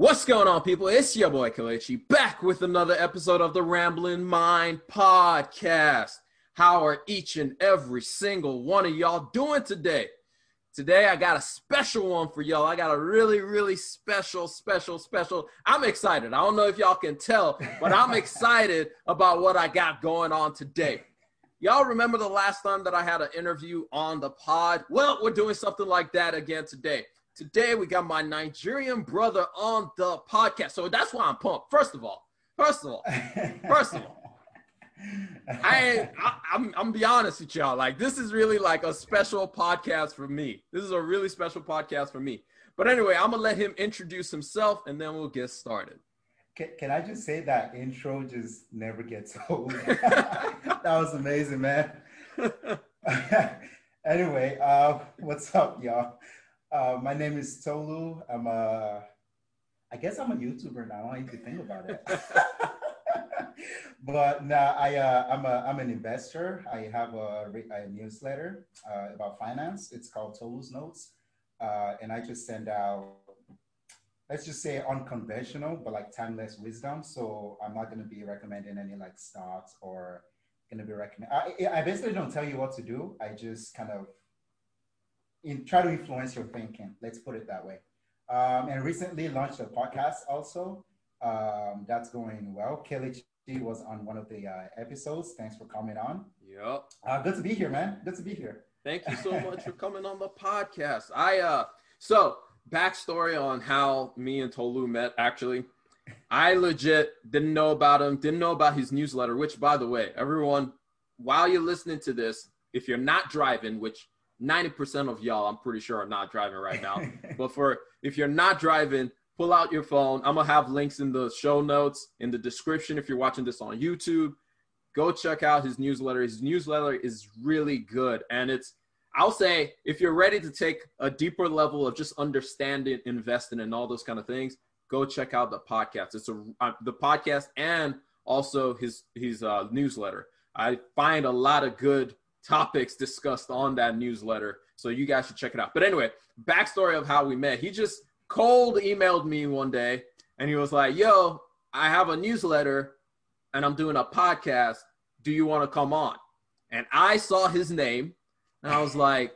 What's going on, people? It's your boy Kelechi back with another episode of the Rambling Mind podcast. How are each and every single one of y'all doing today? Today, I got a special one for y'all. I got a really, really special, special, special. I'm excited. I don't know if y'all can tell, but I'm excited about what I got going on today. Y'all remember the last time that I had an interview on the pod? Well, we're doing something like that again today. Today we got my Nigerian brother on the podcast. So that's why I'm pumped. First of all, first of all, first of all, I, I I'm I'm be honest with y'all. Like this is really like a special podcast for me. This is a really special podcast for me. But anyway, I'm gonna let him introduce himself and then we'll get started. Can, can I just say that intro just never gets old? that was amazing, man. anyway, uh, what's up, y'all? Uh, my name is Tolu. I'm a, I guess I'm a YouTuber now. I don't even think about it. but now I, uh, I'm a, I'm an investor. I have a, a newsletter uh, about finance. It's called Tolu's Notes, uh, and I just send out, let's just say unconventional, but like timeless wisdom. So I'm not going to be recommending any like stocks or going to be recommend. I, I basically don't tell you what to do. I just kind of in, try to influence your thinking. Let's put it that way. Um, and recently launched a podcast also. Um, that's going well. Kelly was on one of the uh, episodes. Thanks for coming on. Yep. Uh, good to be here, man. Good to be here. Thank you so much for coming on the podcast. I uh so backstory on how me and Tolu met actually. I legit didn't know about him, didn't know about his newsletter, which by the way, everyone, while you're listening to this, if you're not driving, which 90% of y'all, I'm pretty sure, are not driving right now. but for if you're not driving, pull out your phone. I'm going to have links in the show notes, in the description if you're watching this on YouTube. Go check out his newsletter. His newsletter is really good. And it's, I'll say, if you're ready to take a deeper level of just understanding, investing, and all those kind of things, go check out the podcast. It's a uh, the podcast and also his his uh, newsletter. I find a lot of good topics discussed on that newsletter. So you guys should check it out. But anyway, backstory of how we met. He just cold emailed me one day and he was like, Yo, I have a newsletter and I'm doing a podcast. Do you want to come on? And I saw his name and I was like,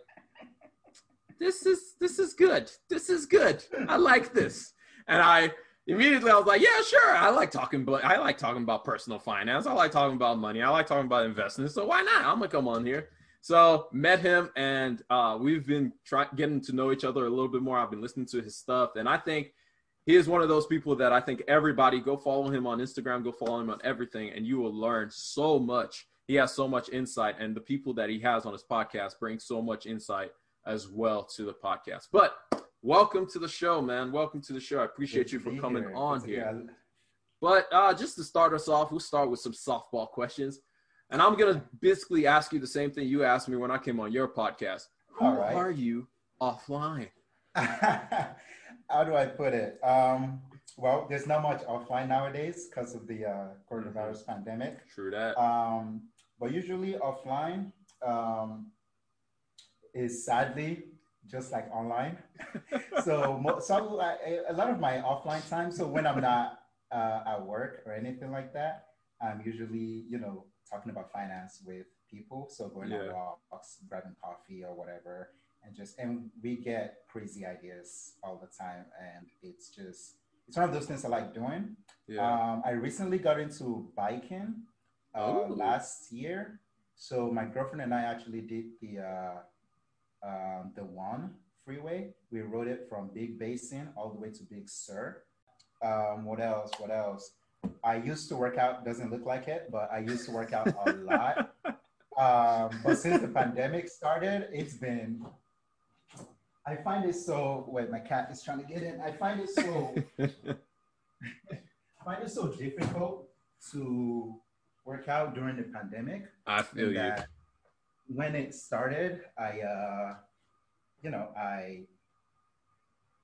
This is this is good. This is good. I like this. And I immediately I was like, yeah, sure. I like talking, but I like talking about personal finance. I like talking about money. I like talking about investing. So why not? I'm gonna come on here. So met him, and uh, we've been trying getting to know each other a little bit more. I've been listening to his stuff, and I think he is one of those people that I think everybody go follow him on Instagram, go follow him on everything, and you will learn so much. He has so much insight, and the people that he has on his podcast bring so much insight as well to the podcast. But welcome to the show, man. Welcome to the show. I appreciate you for coming here. on here. But uh, just to start us off, we'll start with some softball questions. And I'm going to basically ask you the same thing you asked me when I came on your podcast. Who right. are you offline? How do I put it? Um, well, there's not much offline nowadays because of the uh, coronavirus mm-hmm. pandemic. True that. Um, but usually offline um, is sadly just like online. so, so a lot of my offline time. So when I'm not uh, at work or anything like that, I'm usually you know talking about finance with people. So going yeah. on walks, grabbing coffee or whatever, and just and we get crazy ideas all the time, and it's just it's one of those things I like doing. Yeah. Um, I recently got into biking uh, last year. So my girlfriend and I actually did the uh, um, the one freeway. We rode it from Big Basin all the way to Big Sur. Um, what else? What else? I used to work out. Doesn't look like it, but I used to work out a lot. Um, but since the pandemic started, it's been. I find it so. Wait, my cat is trying to get in. I find it so. I find it so difficult to work out during the pandemic. I feel you when it started, I, uh, you know, I,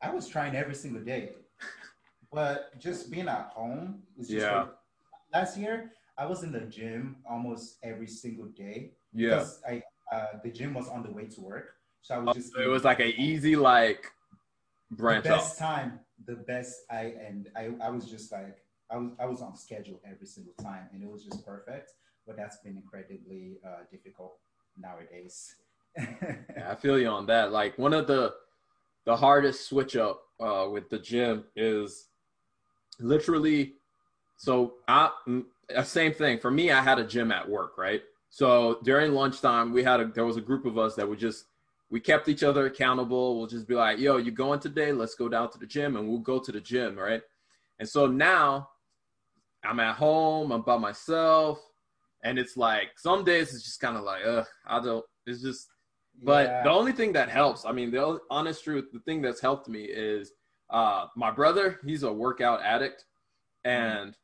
I was trying every single day, but just being at home was just yeah. Like, last year I was in the gym almost every single day. Yeah. Because I, uh, the gym was on the way to work. So I was just. it was like an easy, like, branch the best off. time. the best. I and I, I was just like I was I was on schedule every single time, and it was just perfect. But that's been incredibly uh, difficult nowadays. yeah, I feel you on that. Like one of the the hardest switch up uh, with the gym is literally. So I mm, same thing for me. I had a gym at work, right? So during lunchtime, we had a there was a group of us that would just we kept each other accountable. We'll just be like, "Yo, you going today? Let's go down to the gym," and we'll go to the gym, right? And so now I'm at home. I'm by myself, and it's like some days it's just kind of like, ugh, I don't. It's just. But yeah. the only thing that helps, I mean, the honest truth, the thing that's helped me is uh, my brother. He's a workout addict, and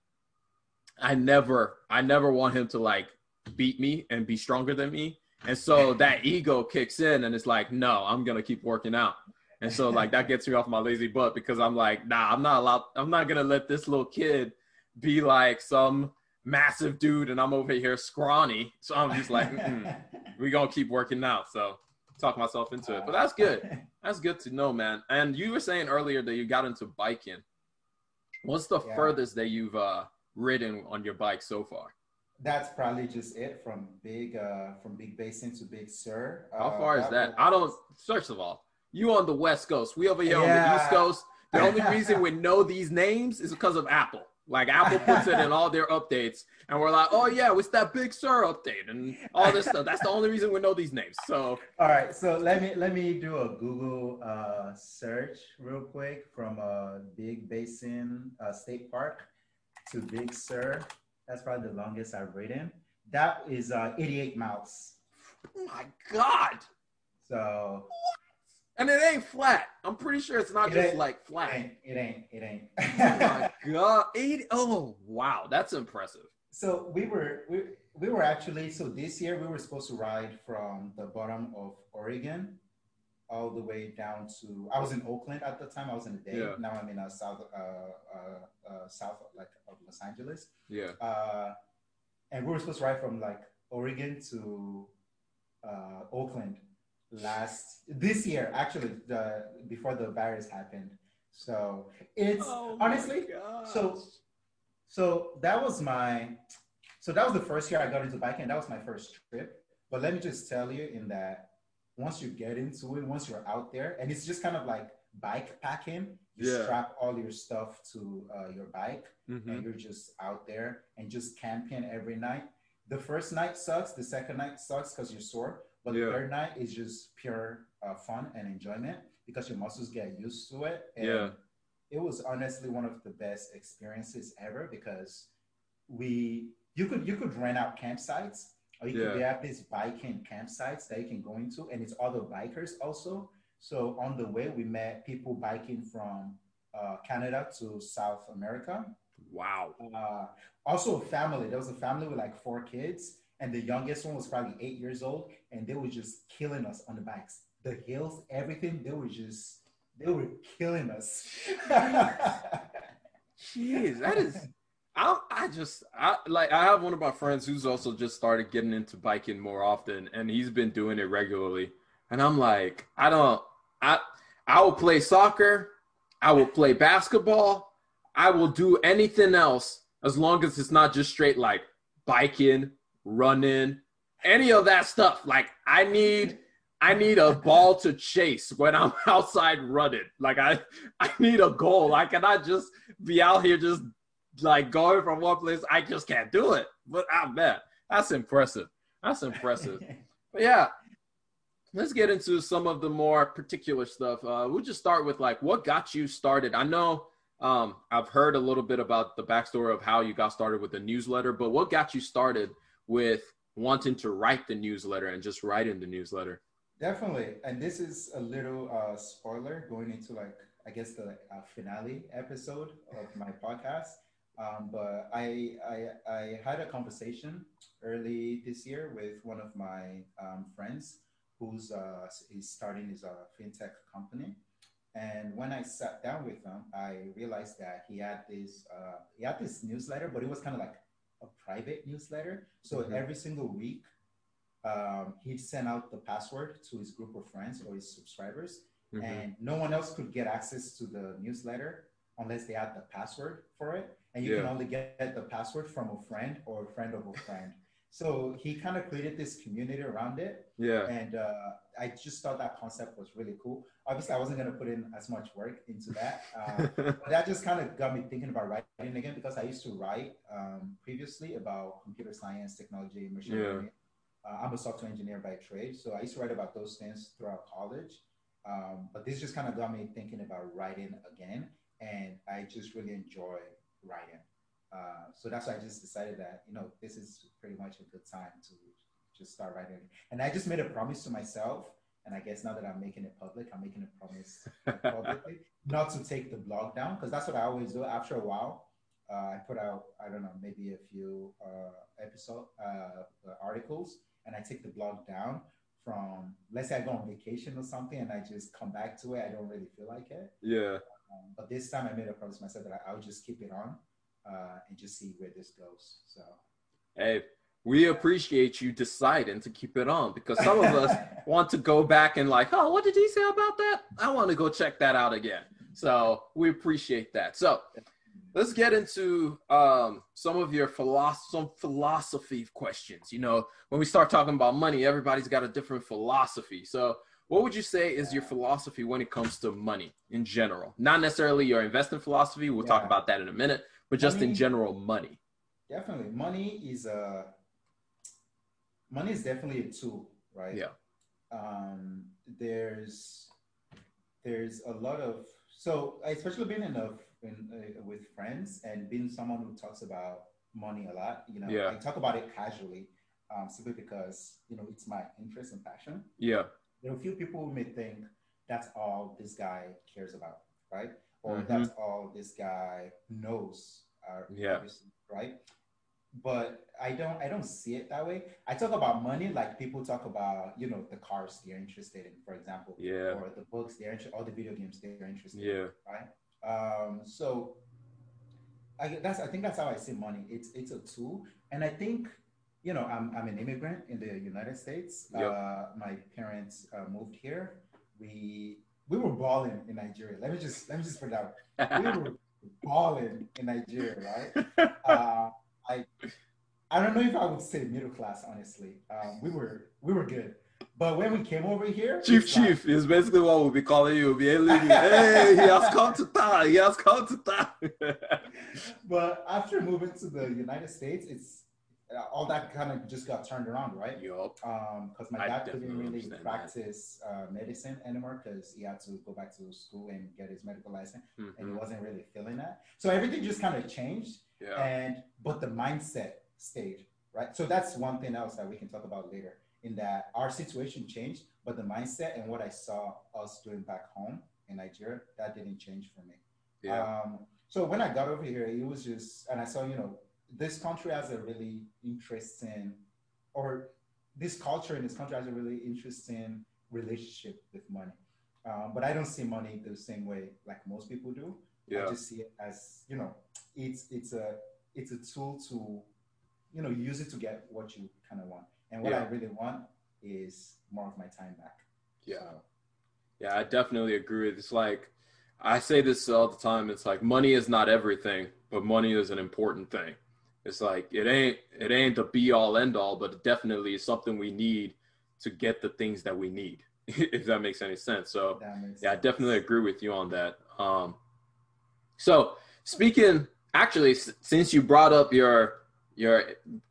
I never, I never want him to like beat me and be stronger than me. And so that ego kicks in and it's like, no, I'm gonna keep working out. And so like that gets me off my lazy butt because I'm like, nah, I'm not allowed, I'm not gonna let this little kid be like some massive dude and I'm over here scrawny. So I'm just like, we gonna keep working out. So talk myself into it. But that's good. That's good to know, man. And you were saying earlier that you got into biking. What's the yeah. furthest that you've uh, ridden on your bike so far? That's probably just it from big uh from Big Basin to Big Sur. How uh, far is that? I don't. First of all, you on the West Coast. We over here yeah. on the East Coast. The only reason we know these names is because of Apple. Like Apple puts it in all their updates, and we're like, oh yeah, what's that Big Sur update and all this stuff. That's the only reason we know these names. So all right, so let me let me do a Google uh, search real quick from uh, Big Basin uh, State Park to Big Sur. That's probably the longest I've ridden. That is uh, 88 miles. Oh my God. So. And it ain't flat. I'm pretty sure it's not it just like flat. It ain't. It ain't. It ain't. oh my God. 80. Oh, wow. That's impressive. So we were, we, we were actually, so this year we were supposed to ride from the bottom of Oregon all the way down to I was in Oakland at the time. I was in the Bay. Yeah. Now I'm in a south uh, uh, uh, south like of Los Angeles. Yeah. Uh, and we were supposed to ride from like Oregon to uh, Oakland last this year actually the before the virus happened. So it's oh honestly so so that was my so that was the first year I got into biking. That was my first trip. But let me just tell you in that once you get into it, once you're out there, and it's just kind of like bike packing. You yeah. strap all your stuff to uh, your bike, mm-hmm. and you're just out there and just camping every night. The first night sucks. The second night sucks because you're sore. But yeah. the third night is just pure uh, fun and enjoyment because your muscles get used to it. And yeah. It was honestly one of the best experiences ever because we you could you could rent out campsites or you yeah. could have these biking campsites that you can go into, and it's other bikers also. So on the way, we met people biking from uh, Canada to South America. Wow. Uh, also, a family. There was a family with like four kids, and the youngest one was probably eight years old, and they were just killing us on the bikes. The hills, everything, they were just, they were killing us. Jeez, that is I I just I like I have one of my friends who's also just started getting into biking more often and he's been doing it regularly. And I'm like, I don't I I will play soccer, I will play basketball, I will do anything else as long as it's not just straight like biking, running, any of that stuff. Like I need I need a ball to chase when I'm outside running. Like I I need a goal. I cannot just be out here just like going from one place. I just can't do it. But I bet that's impressive. That's impressive. but yeah, let's get into some of the more particular stuff. Uh, we'll just start with like what got you started. I know um, I've heard a little bit about the backstory of how you got started with the newsletter, but what got you started with wanting to write the newsletter and just writing the newsletter? Definitely, and this is a little uh, spoiler going into like I guess the uh, finale episode of my podcast. Um, but I, I, I had a conversation early this year with one of my um, friends who's uh, is starting his uh, fintech company. And when I sat down with him, I realized that he had this uh, he had this newsletter, but it was kind of like a private newsletter. So mm-hmm. every single week, um, he'd send out the password to his group of friends or his subscribers, mm-hmm. and no one else could get access to the newsletter unless they had the password for it. And you yeah. can only get the password from a friend or a friend of a friend. So he kind of created this community around it. Yeah. And uh, I just thought that concept was really cool. Obviously, I wasn't going to put in as much work into that. Uh, but that just kind of got me thinking about writing again because I used to write um, previously about computer science, technology, machine yeah. learning. Uh, I'm a software engineer by trade. So I used to write about those things throughout college. Um, but this just kind of got me thinking about writing again. And I just really enjoy writing. Uh, so that's why I just decided that, you know, this is pretty much a good time to just start writing. And I just made a promise to myself. And I guess now that I'm making it public, I'm making a promise publicly not to take the blog down because that's what I always do. After a while, uh, I put out, I don't know, maybe a few uh, episode uh, articles and I take the blog down from, let's say I go on vacation or something and I just come back to it. I don't really feel like it. Yeah. Um, but this time I made a promise to myself that I, I would just keep it on uh, and just see where this goes. So, hey, we appreciate you deciding to keep it on because some of us want to go back and like, oh, what did he say about that? I want to go check that out again. So we appreciate that. So let's get into um, some of your philosophy, some philosophy questions. You know, when we start talking about money, everybody's got a different philosophy. So what would you say is your philosophy when it comes to money in general? Not necessarily your investing philosophy. We'll yeah. talk about that in a minute but just in general, money. Definitely, money is a money is definitely a tool, right? Yeah. Um, there's there's a lot of so especially being in a in, uh, with friends and being someone who talks about money a lot. You know, yeah. I talk about it casually, um, simply because you know it's my interest and passion. Yeah. There are a few people who may think that's all this guy cares about, right? Or mm-hmm. that's all this guy knows. Uh, yeah. Right. But I don't. I don't see it that way. I talk about money like people talk about, you know, the cars they're interested in, for example. Yeah. Or the books they're interested, all the video games they're interested yeah. in. Right. Um. So. I that's. I think that's how I see money. It's it's a tool, and I think you know, I'm, I'm an immigrant in the United States. Yep. Uh, my parents uh, moved here. We we were balling in Nigeria. Let me just let me just put it out. We were balling in Nigeria, right? Uh, I I don't know if I would say middle class, honestly. Um, we were we were good. But when we came over here, Chief Chief like, is basically what we'll be calling you. We'll be hey, he has come to town. He has come to town. but after moving to the United States, it's all that kind of just got turned around, right? Yup. Because um, my dad couldn't really practice uh, medicine anymore because he had to go back to school and get his medical license, mm-hmm. and he mm-hmm. wasn't really feeling that. So everything just kind of changed. Yeah. And but the mindset stayed, right? So that's one thing else that we can talk about later. In that our situation changed, but the mindset and what I saw us doing back home in Nigeria that didn't change for me. Yeah. Um, so when I got over here, it was just, and I saw, you know, this country has a really interesting, or this culture in this country has a really interesting relationship with money. Um, but I don't see money the same way like most people do. Yeah. I just see it as you know, it's it's a it's a tool to, you know, use it to get what you kind of want. And what yeah. I really want is more of my time back. Yeah. So. Yeah, I definitely agree. It's like I say this all the time. It's like money is not everything, but money is an important thing. It's like it ain't it ain't the be all end all, but definitely is something we need to get the things that we need. if that makes any sense. So yeah, sense. I definitely agree with you on that. Um, so speaking, actually, since you brought up your your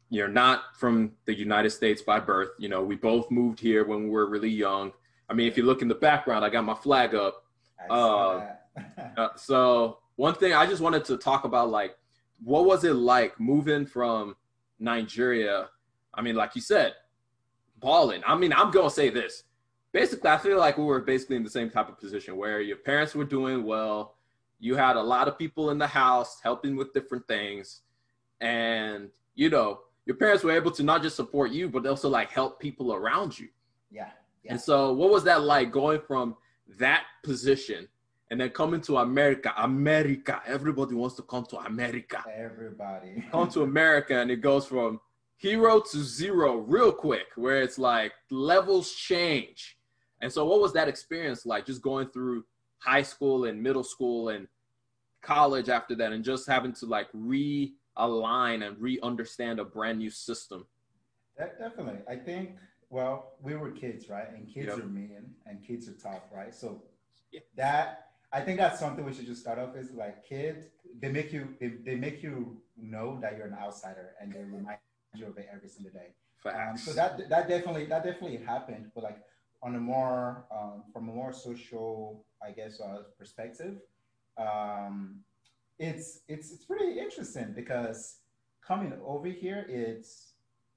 you're not from the United States by birth. You know, we both moved here when we were really young. I mean, if you look in the background, I got my flag up. Uh, uh, so one thing I just wanted to talk about, like what was it like moving from Nigeria? I mean, like you said, balling. I mean, I'm gonna say this. Basically, I feel like we were basically in the same type of position where your parents were doing well, you had a lot of people in the house helping with different things, and you know, your parents were able to not just support you, but also like help people around you. Yeah. yeah. And so, what was that like going from that position and then coming to America, America, everybody wants to come to America. Everybody. come to America, and it goes from hero to zero real quick, where it's like levels change. And so, what was that experience like? Just going through high school and middle school and college after that, and just having to like realign and re-understand a brand new system. That, definitely, I think. Well, we were kids, right? And kids yep. are mean, and kids are tough, right? So that I think that's something we should just start off is like kids. They make you they, they make you know that you're an outsider, and they remind you of it every single day. Um, so that that definitely that definitely happened, but like on a more um, from a more social, I guess, uh, perspective, um, it's it's it's pretty interesting because coming over here, it's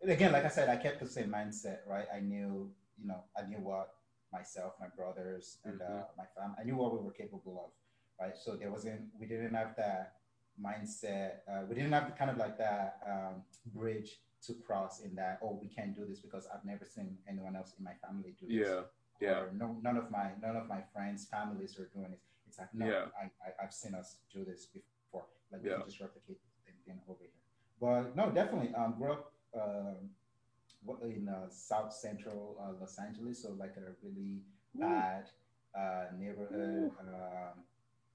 again, like I said, I kept the same mindset, right? I knew, you know, I knew what myself, my brothers, and mm-hmm. uh, my family, I knew what we were capable of, right? So there wasn't, we didn't have that mindset, uh, we didn't have the kind of like that um, bridge to cross in that oh we can't do this because I've never seen anyone else in my family do this. Yeah, yeah. Or no, none of my none of my friends families are doing it. It's like no, yeah. I, I have seen us do this before. Like we yeah. can just replicate the same thing over here. But no, definitely. Um, grew up um, in uh, South Central uh, Los Angeles, so like a really Ooh. bad uh, neighborhood. Um,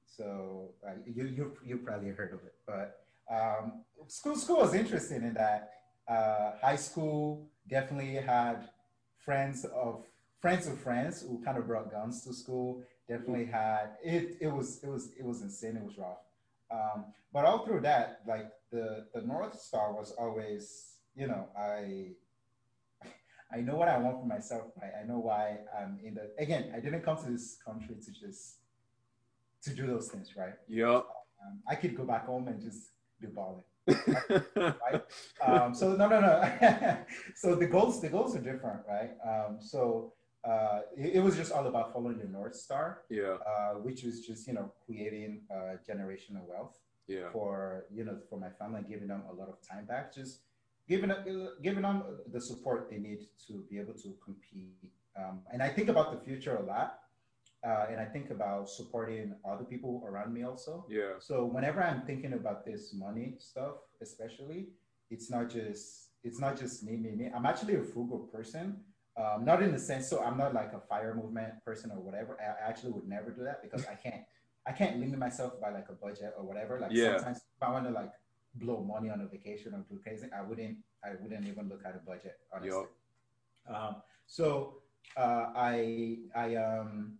so uh, you you you probably heard of it, but um, school school was interesting in that uh, high school definitely had friends of friends of friends who kind of brought guns to school. Definitely had it. It was it was it was insane. It was rough. Um, but all through that, like the the North Star was always, you know, I I know what I want for myself. Right? I know why I'm in the. Again, I didn't come to this country to just to do those things, right? Yep. Um, I could go back home and just do balling right? Um, so no, no, no. so the goals, the goals are different, right? Um, so uh, it, it, was just all about following the North Star, yeah, uh, which was just you know creating uh, generational wealth, yeah, for you know for my family, giving them a lot of time back, just giving giving them the support they need to be able to compete. Um, and I think about the future a lot uh, and I think about supporting other people around me also. Yeah. So whenever I'm thinking about this money stuff, especially, it's not just it's not just me, me, me. I'm actually a frugal person. Um, not in the sense, so I'm not like a fire movement person or whatever. I actually would never do that because I can't I can't limit myself by like a budget or whatever. Like yeah. sometimes if I want to like blow money on a vacation or do crazy, I wouldn't I wouldn't even look at a budget honestly. Yep. Um, so uh, I I um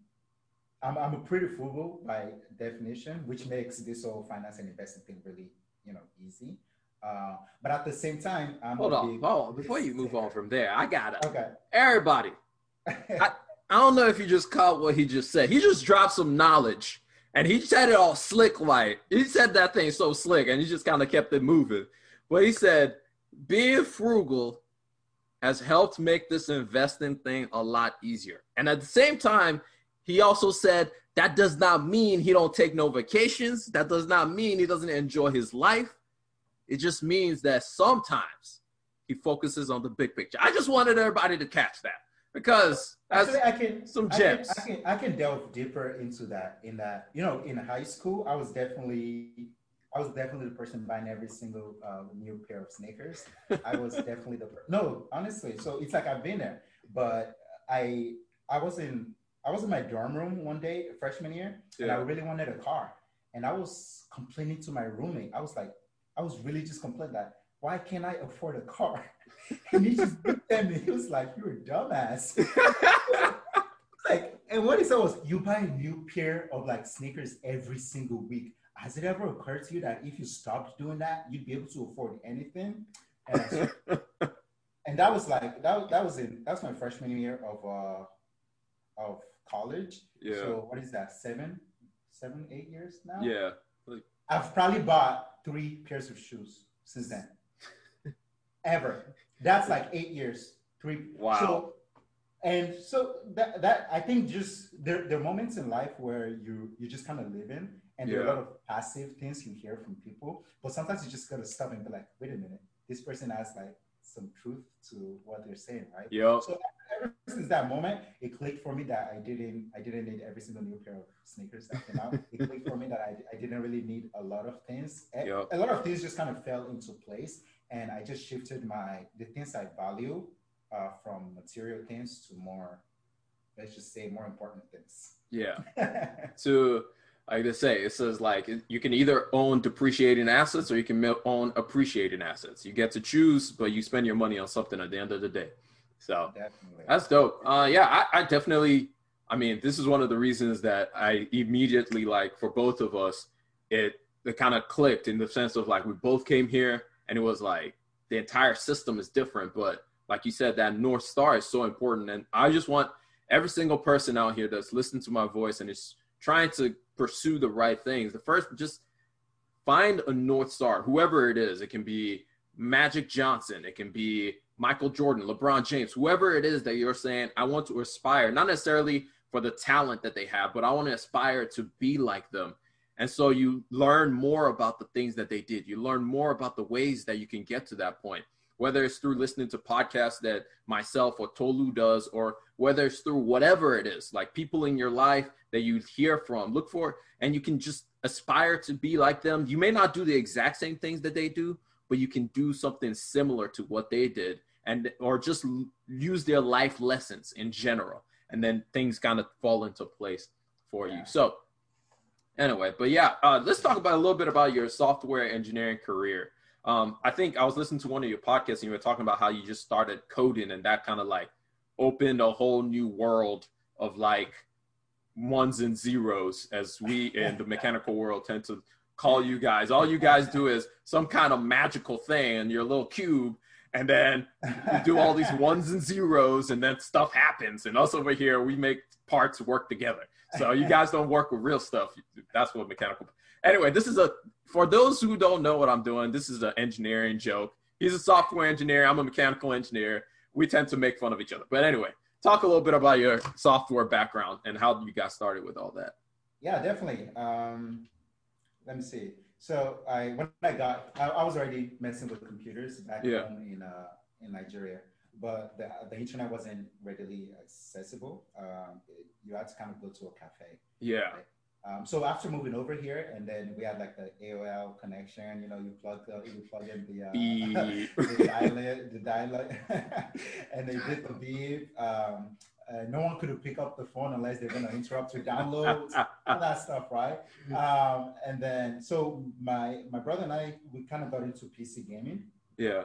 I'm, I'm a pretty frugal by definition, which makes this whole finance and investing thing really, you know, easy. Uh, but at the same time, I'm hold on, hold on. Before you move on from there, I got it. Okay. Everybody, I, I don't know if you just caught what he just said. He just dropped some knowledge, and he said it all slick like he said that thing so slick, and he just kind of kept it moving. But he said, being frugal has helped make this investing thing a lot easier, and at the same time he also said that does not mean he don't take no vacations. That does not mean he doesn't enjoy his life. It just means that sometimes he focuses on the big picture. I just wanted everybody to catch that because actually I can some gems. I can, I can, I can delve deeper into that. In that, you know, in high school, I was definitely I was definitely the person buying every single uh, new pair of sneakers. I was definitely the no, honestly. So it's like I've been there, but I I was in I was in my dorm room one day, freshman year, yeah. and I really wanted a car. And I was complaining to my roommate. I was like, I was really just complaining that why can't I afford a car? and he just looked at me. He was like, "You're a dumbass." like, and what he said was, "You buy a new pair of like sneakers every single week. Has it ever occurred to you that if you stopped doing that, you'd be able to afford anything?" And, and that was like that. That was in that's my freshman year of uh of college. Yeah. So what is that? Seven, seven, eight years now. Yeah. Like, I've probably bought three pairs of shoes since then. Ever. That's like eight years. Three. Wow. So, and so that that I think just there there are moments in life where you you just kind of live in and yeah. there are a lot of passive things you hear from people, but sometimes you just gotta stop and be like, wait a minute, this person has like some truth to what they're saying, right? Yeah. So ever since that moment, it clicked for me that I didn't I didn't need every single new pair of sneakers that came out. it clicked for me that I, I didn't really need a lot of things. Yep. A lot of things just kind of fell into place, and I just shifted my the things I value uh, from material things to more let's just say more important things. Yeah. to like they say, it says like you can either own depreciating assets or you can own appreciating assets. You get to choose, but you spend your money on something at the end of the day. So definitely. that's dope. Uh, yeah, I, I definitely. I mean, this is one of the reasons that I immediately like for both of us, it it kind of clicked in the sense of like we both came here and it was like the entire system is different, but like you said, that north star is so important. And I just want every single person out here that's listening to my voice and is trying to pursue the right things. The first, just find a north star, whoever it is. It can be Magic Johnson, it can be Michael Jordan, LeBron James, whoever it is that you're saying, I want to aspire, not necessarily for the talent that they have, but I want to aspire to be like them. And so you learn more about the things that they did. You learn more about the ways that you can get to that point, whether it's through listening to podcasts that myself or Tolu does, or whether it's through whatever it is, like people in your life that you hear from. Look for, and you can just aspire to be like them. You may not do the exact same things that they do, but you can do something similar to what they did, and or just use their life lessons in general, and then things kind of fall into place for yeah. you. So anyway, but yeah, uh, let's talk about a little bit about your software engineering career. Um, I think I was listening to one of your podcasts and you were talking about how you just started coding and that kind of like opened a whole new world of like ones and zeros as we in the mechanical world tend to call you guys. All you guys do is some kind of magical thing in your little cube and then you do all these ones and zeros and then stuff happens and us over here we make parts work together so you guys don't work with real stuff. That's what mechanical. Anyway, this is a for those who don't know what I'm doing. This is an engineering joke. He's a software engineer. I'm a mechanical engineer. We tend to make fun of each other. But anyway, talk a little bit about your software background and how you got started with all that. Yeah, definitely. Um, let me see. So I when I got, I, I was already messing with computers back yeah. home in uh, in Nigeria but the, the internet wasn't readily accessible. Um, it, you had to kind of go to a cafe. Yeah. Right? Um, so after moving over here, and then we had like the AOL connection. You know, you plug the, you plug in the uh, the dial the dial and they did the beep. Um, uh, no one could pick up the phone unless they're going to interrupt your downloads, all that stuff, right? Um, and then, so my my brother and I, we kind of got into PC gaming. Yeah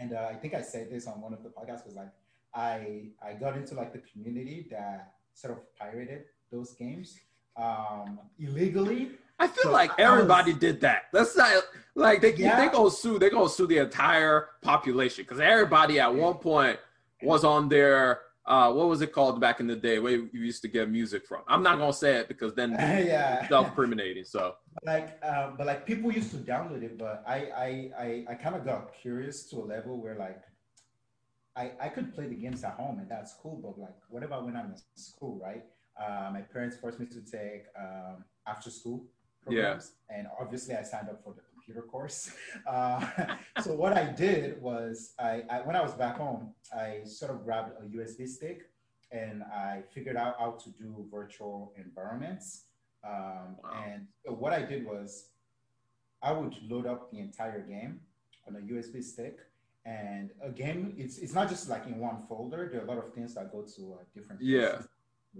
and uh, I think I said this on one of the podcasts was like I I got into like the community that sort of pirated those games um, illegally. I feel so like everybody was, did that. That's not like they yeah. they gonna sue they gonna sue the entire population because everybody at one point was on their uh, what was it called back in the day where you used to get music from? I'm not gonna say it because then yeah. self-incriminating. So like, uh, but like people used to download it, but I I I, I kind of got curious to a level where like I I could play the games at home and that's cool, but like what about when I'm in school, right? Uh, my parents forced me to take um, after school programs, yeah. and obviously I signed up for the computer course. Uh, so what I did was, I, I, when I was back home, I sort of grabbed a USB stick and I figured out how to do virtual environments. Um, wow. And so what I did was, I would load up the entire game on a USB stick. And again, it's it's not just like in one folder. There are a lot of things that go to uh, different yeah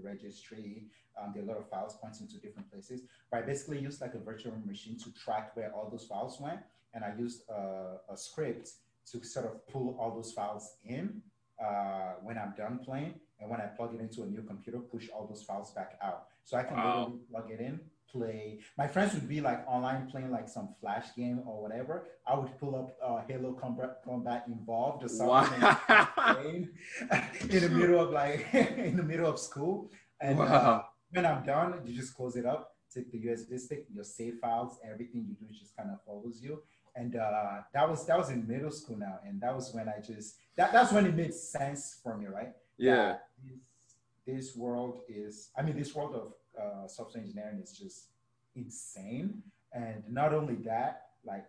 registry. Um, there are a lot of files pointing to different places. But I basically used like a virtual machine to track where all those files went. And I used a, a script to sort of pull all those files in uh, when I'm done playing. And when I plug it into a new computer, push all those files back out. So I can wow. plug it in, play. My friends would be like online playing like some flash game or whatever. I would pull up uh, Halo Combat, Combat Evolved or something wow. in the middle of like in the middle of school. And uh, wow. uh, when I'm done, you just close it up, take the USB stick, your save files, everything you do just kind of follows you. And uh, that was that was in middle school now, and that was when I just that that's when it made sense for me, right? Yeah. This, this world is, I mean, this world of uh, software engineering is just insane. And not only that, like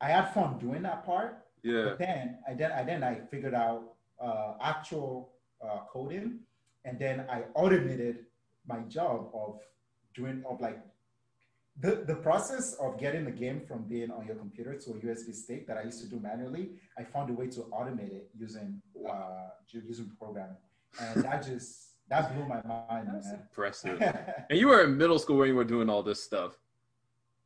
I had fun doing that part. Yeah. But then I then I then I figured out uh, actual uh, coding, and then I automated my job of doing of like the, the process of getting the game from being on your computer to a USB stick that I used to do manually, I found a way to automate it using uh, using programming, and that just That blew my mind. That's man. impressive. and you were in middle school when you were doing all this stuff.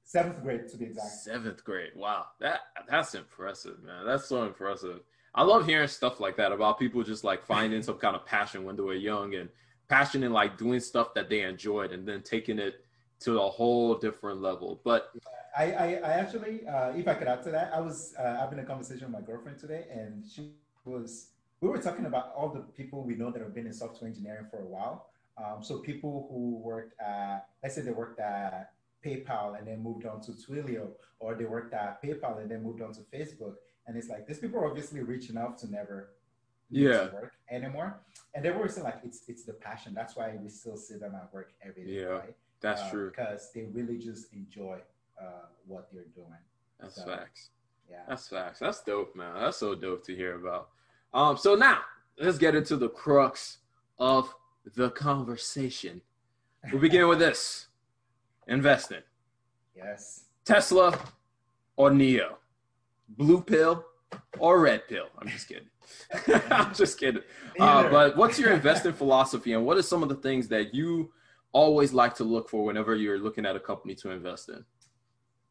Seventh grade to be exact. Seventh grade. Wow. That that's impressive, man. That's so impressive. I love hearing stuff like that about people just like finding some kind of passion when they were young and passion in like doing stuff that they enjoyed and then taking it to a whole different level. But I, I, I actually, uh, if I could add to that, I was uh, having a conversation with my girlfriend today, and she was, we were talking about all the people we know that have been in software engineering for a while. Um, so people who worked at, let's say they worked at PayPal and then moved on to Twilio, or they worked at PayPal and then moved on to Facebook. And it's like these people are obviously rich enough to never Yeah. work anymore. And they were saying like it's it's the passion. That's why we still see them at work every day, Yeah, right? that's Uh, true. because they really just enjoy uh, what they're doing. That's so- facts. Yeah. That's facts. That's dope, man. That's so dope to hear about. Um, so now let's get into the crux of the conversation. We'll begin with this: investing. Yes. Tesla or NIO? Blue pill or red pill? I'm just kidding. I'm just kidding. Uh, but what's your investing philosophy and what are some of the things that you always like to look for whenever you're looking at a company to invest in?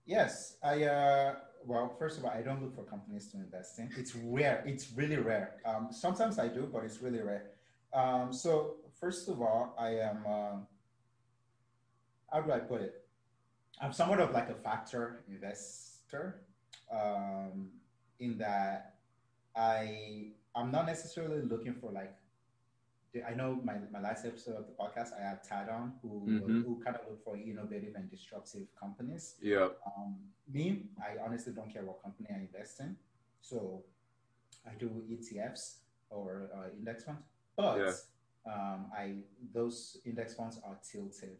Yes. I uh well, first of all, I don't look for companies to invest in. It's rare. It's really rare. Um, sometimes I do, but it's really rare. Um, so first of all, I am um, how do I put it? I'm somewhat of like a factor investor, um, in that I I'm not necessarily looking for like I know my, my last episode of the podcast, I had Tad on who Mhm. who kind of look for innovative and disruptive companies. Yeah. Um, me, I honestly don't care what company I invest in. So I do ETFs or uh, index funds, but Yeah. um, I those index funds are tilted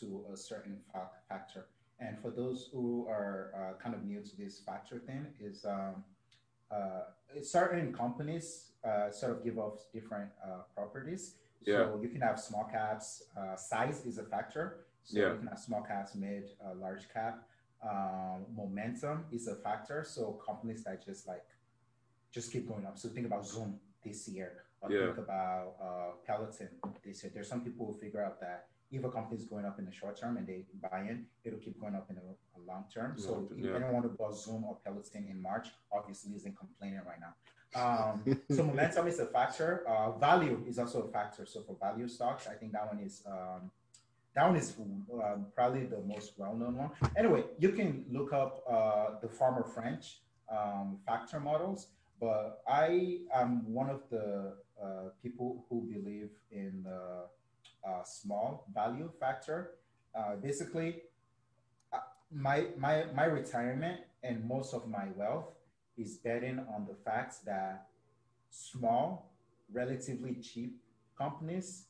to a certain fa- factor. And for those who are uh, kind of new to this factor thing, is um, uh, certain companies uh, sort of give off different uh, properties. So Yeah. you can have small caps. Uh, size is a factor. So Yeah. you can have small caps, mid, uh, large cap. Um, momentum is a factor. So companies that just like just keep going up. So think about Zoom this year. Or Yeah. think about uh, Peloton this year. There's some people who figure out that if a company is going up in the short term and they buy in, it'll keep going up in a, a long term. So Long term, if yeah. anyone who bought Zoom or Peloton in March obviously isn't complaining right now. Um, so momentum is a factor. Uh, value is also a factor. So for value stocks, I think that one is um, that one is um, probably the most well-known one. Anyway, you can look up uh, the Fama French um, factor models, but I am one of the uh, people who believe in the uh, small value factor. Uh, basically, my my my retirement and most of my wealth is betting on the fact that small, relatively cheap companies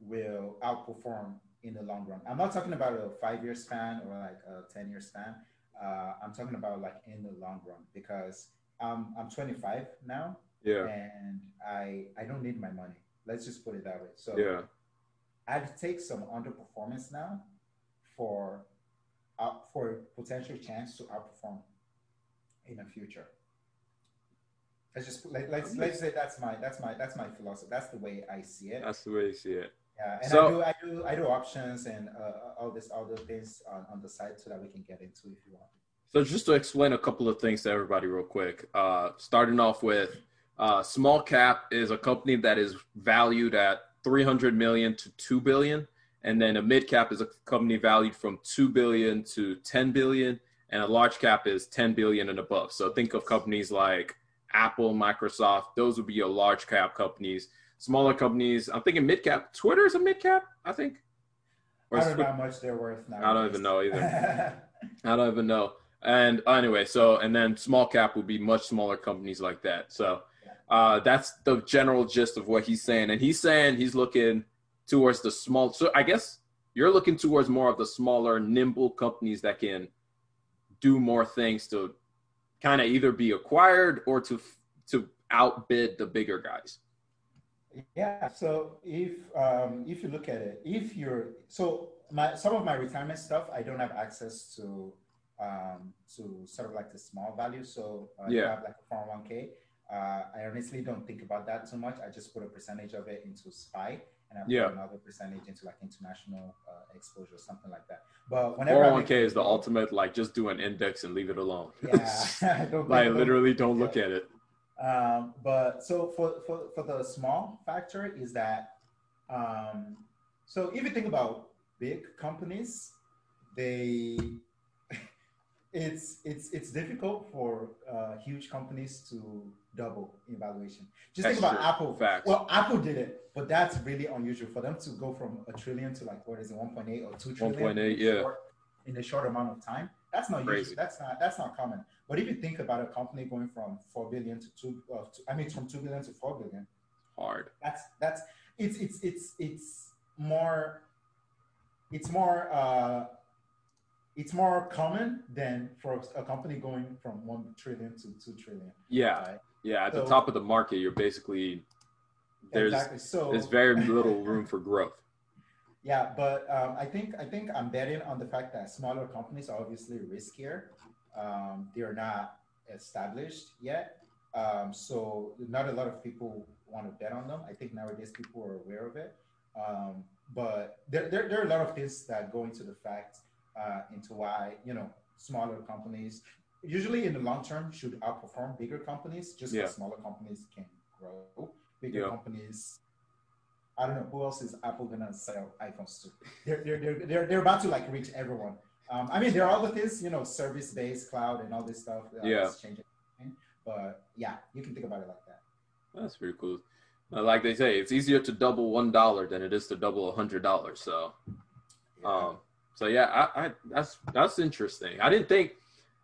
will outperform in the long run. I'm not talking about a five year span or like a 10 year span. Uh, I'm talking about like in the long run because um, I'm 25 now Yeah. and I, I don't need my money. Let's just put it that way. So Yeah. I'd take some underperformance now for uh, for a potential chance to outperform in the future. Let's just let, let's let's say that's my that's my that's my philosophy. That's the way I see it. That's the way you see it. Yeah, and So- I do I do I do options and uh, all this other things on, on the side so that we can get into if you want. So just to explain a couple of things to everybody real quick. Uh, starting off with uh, small cap is a company that is valued at 300 million to 2 billion. And then a mid cap is a company valued from 2 billion to 10 billion. And a large cap is 10 billion and above. So think of companies like Apple, Microsoft. Those would be your large cap companies. Smaller companies, I'm thinking mid cap. Twitter is a mid cap, I think. Or I don't know how much they're worth now. I don't even know either. I don't even know. And anyway, so and then small cap would be much smaller companies like that. So uh, that's the general gist of what he's saying. And he's saying he's looking towards the small. So I guess you're looking towards more of the smaller, nimble companies that can do more things to kind of either be acquired or to to outbid the bigger guys. Yeah. So if um, if you look at it, if you're so my some of my retirement stuff, I don't have access to um, to sort of like the small value. So uh, you Yeah. have like a 401k. Uh, I honestly don't think about that too much. I just put a percentage of it into SPY, and I put Yeah. another percentage into like international uh, exposure, or something like that. But whenever 401k make- is the ultimate, like just do an index and leave it alone. Yeah, don't like literally don't look at it. Um, but so for, for, for the small factor is that, um, so if you think about big companies, they, it's, it's, it's difficult for uh, huge companies to double in valuation. Just That's think about true. Apple. Facts. Well, Apple did it, but that's really unusual for them to go from a trillion to like, what is it, 1.8 or 2 trillion? 1.8, in a yeah. short- In a short amount of time. That's not Crazy. usual. That's not, that's not common. But if you think about a company going from four billion to two, uh, to, I mean, from two billion to four billion, Hard. that's that's it's it's it's it's more, it's more uh, it's more common than for a company going from one trillion to two trillion. Yeah. Right? Yeah. At the top of the market, you're basically there's exactly. So there's very little room for growth. Yeah, but um, I think I think I'm betting on the fact that smaller companies are obviously riskier. Um, they're not established yet, um, so not a lot of people want to bet on them. I think nowadays people are aware of it, um, but there, there, there are a lot of things that go into the fact uh, into why you know smaller companies usually in the long term should outperform bigger companies just Yeah. because smaller companies can grow. Bigger Yeah. companies I don't know who else is Apple gonna sell iPhones to. They're they're they're they're, they're about to like reach everyone. Um, I mean, there are all the things you know, service based cloud and all this stuff. Uh, Yeah. changing. But yeah, you can think about it like that. That's pretty cool. Like they say, it's easier to double one dollar than it is to double a hundred dollars. So, um, so yeah, I, I that's that's interesting. I didn't think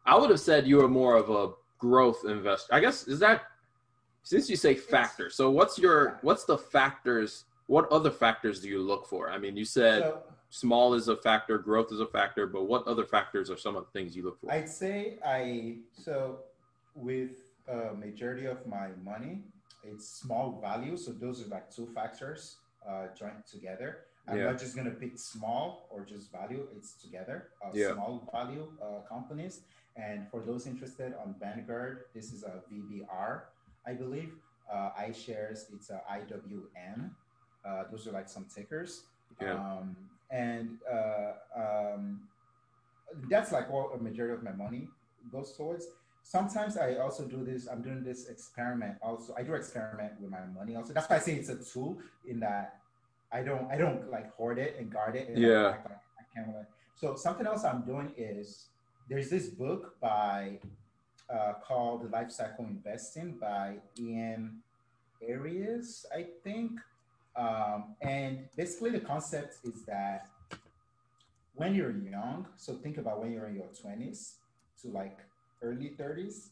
I would have said you were more of a growth investor. I guess is that since you say factor. So what's your what's the factors? What other factors do you look for? I mean, you said so small is a factor, growth is a factor, but what other factors are some of the things you look for? I'd say I so with a majority of my money, it's small value. So those are like two factors uh, joined together. I'm Yeah. not just gonna pick small or just value. It's together. Uh, Yeah. Small value uh, companies. And for those interested on Vanguard, this is a VBR, I believe. Uh, iShares, it's a IWM. Uh, those are like some tickers. Yeah. Um, and uh, um, that's like what a majority of my money goes towards. Sometimes I also do this. I'm doing this experiment. Also, I do experiment with my money. Also, that's why I say it's a tool. In that I don't, I don't like hoard it and guard it. And Yeah. I can't. Like, so something else I'm doing is there's this book by uh, called Life Cycle Investing by Ian Arias, I think. Um, and basically, the concept is that when you're young, so think about when you're in your 20s to like early 30s,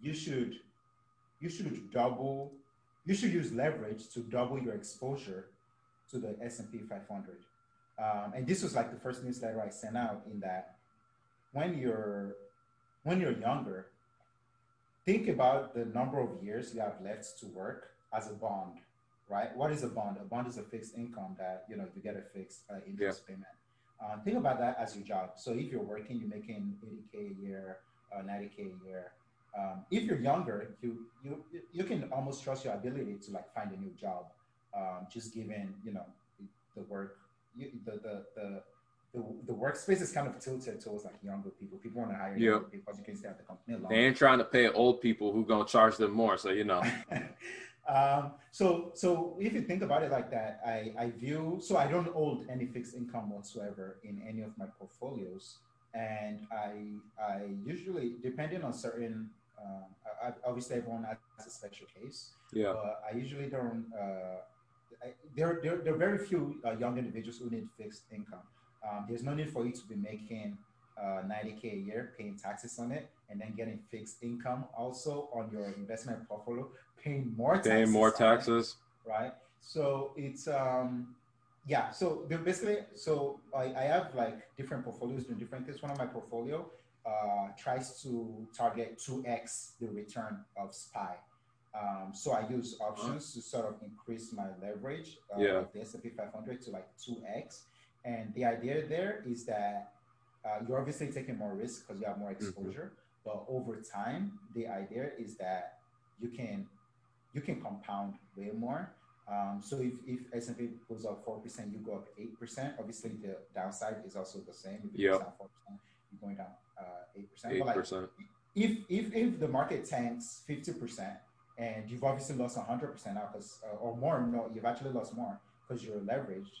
you should you should double you should use leverage to double your exposure to the S&P 500. Um, and this was like the first newsletter I sent out in that when you're when you're younger, think about the number of years you have left to work as a bond, right? What is a bond? A bond is a fixed income that you know you get a fixed uh, interest payment. Um, think about that as your job. So if you're working, you're making 80k a year, uh, 90k a year. Um, if you're younger, you you you can almost trust your ability to like find a new job, um, just given you know the work, you, the, the the the the workspace is kind of tilted towards like younger people. People want to hire younger people because you can stay at the company longer. They ain't trying to pay old people who gonna charge them more. So you know, um, so so if you think about it like that, I, I view so I don't hold any fixed income whatsoever in any of my portfolios, and I I usually depending on certain um, I, I, obviously everyone has a special case, yeah, but I usually don't. Uh, I, there, there, there are very few uh, young individuals who need fixed income. Um, there's no need for you to be making uh, 90k a year, paying taxes on it, and then getting fixed income also on your investment portfolio, paying more taxes. paying more on it, taxes. right? So it's um, yeah. So they're basically, so I, I have like different portfolios doing different things. One of my portfolio uh, tries to target 2x the return of SPY. Um, so I use options to sort of increase my leverage uh, Yeah. of the S&P 500 to like 2x. And the idea there is that uh, you're obviously taking more risk because you have more exposure. But over time, the idea is that you can you can compound way more. Um, so if, if S&P goes up 4%, you go up 8%. Obviously, the downside is also the same. If it Yep. goes down 4%, you're going down uh, 8%. Eight But like, percent. if, if, if the market tanks 50% and you've obviously lost 100% now, because, uh, or more, no, you've actually lost more because you're leveraged,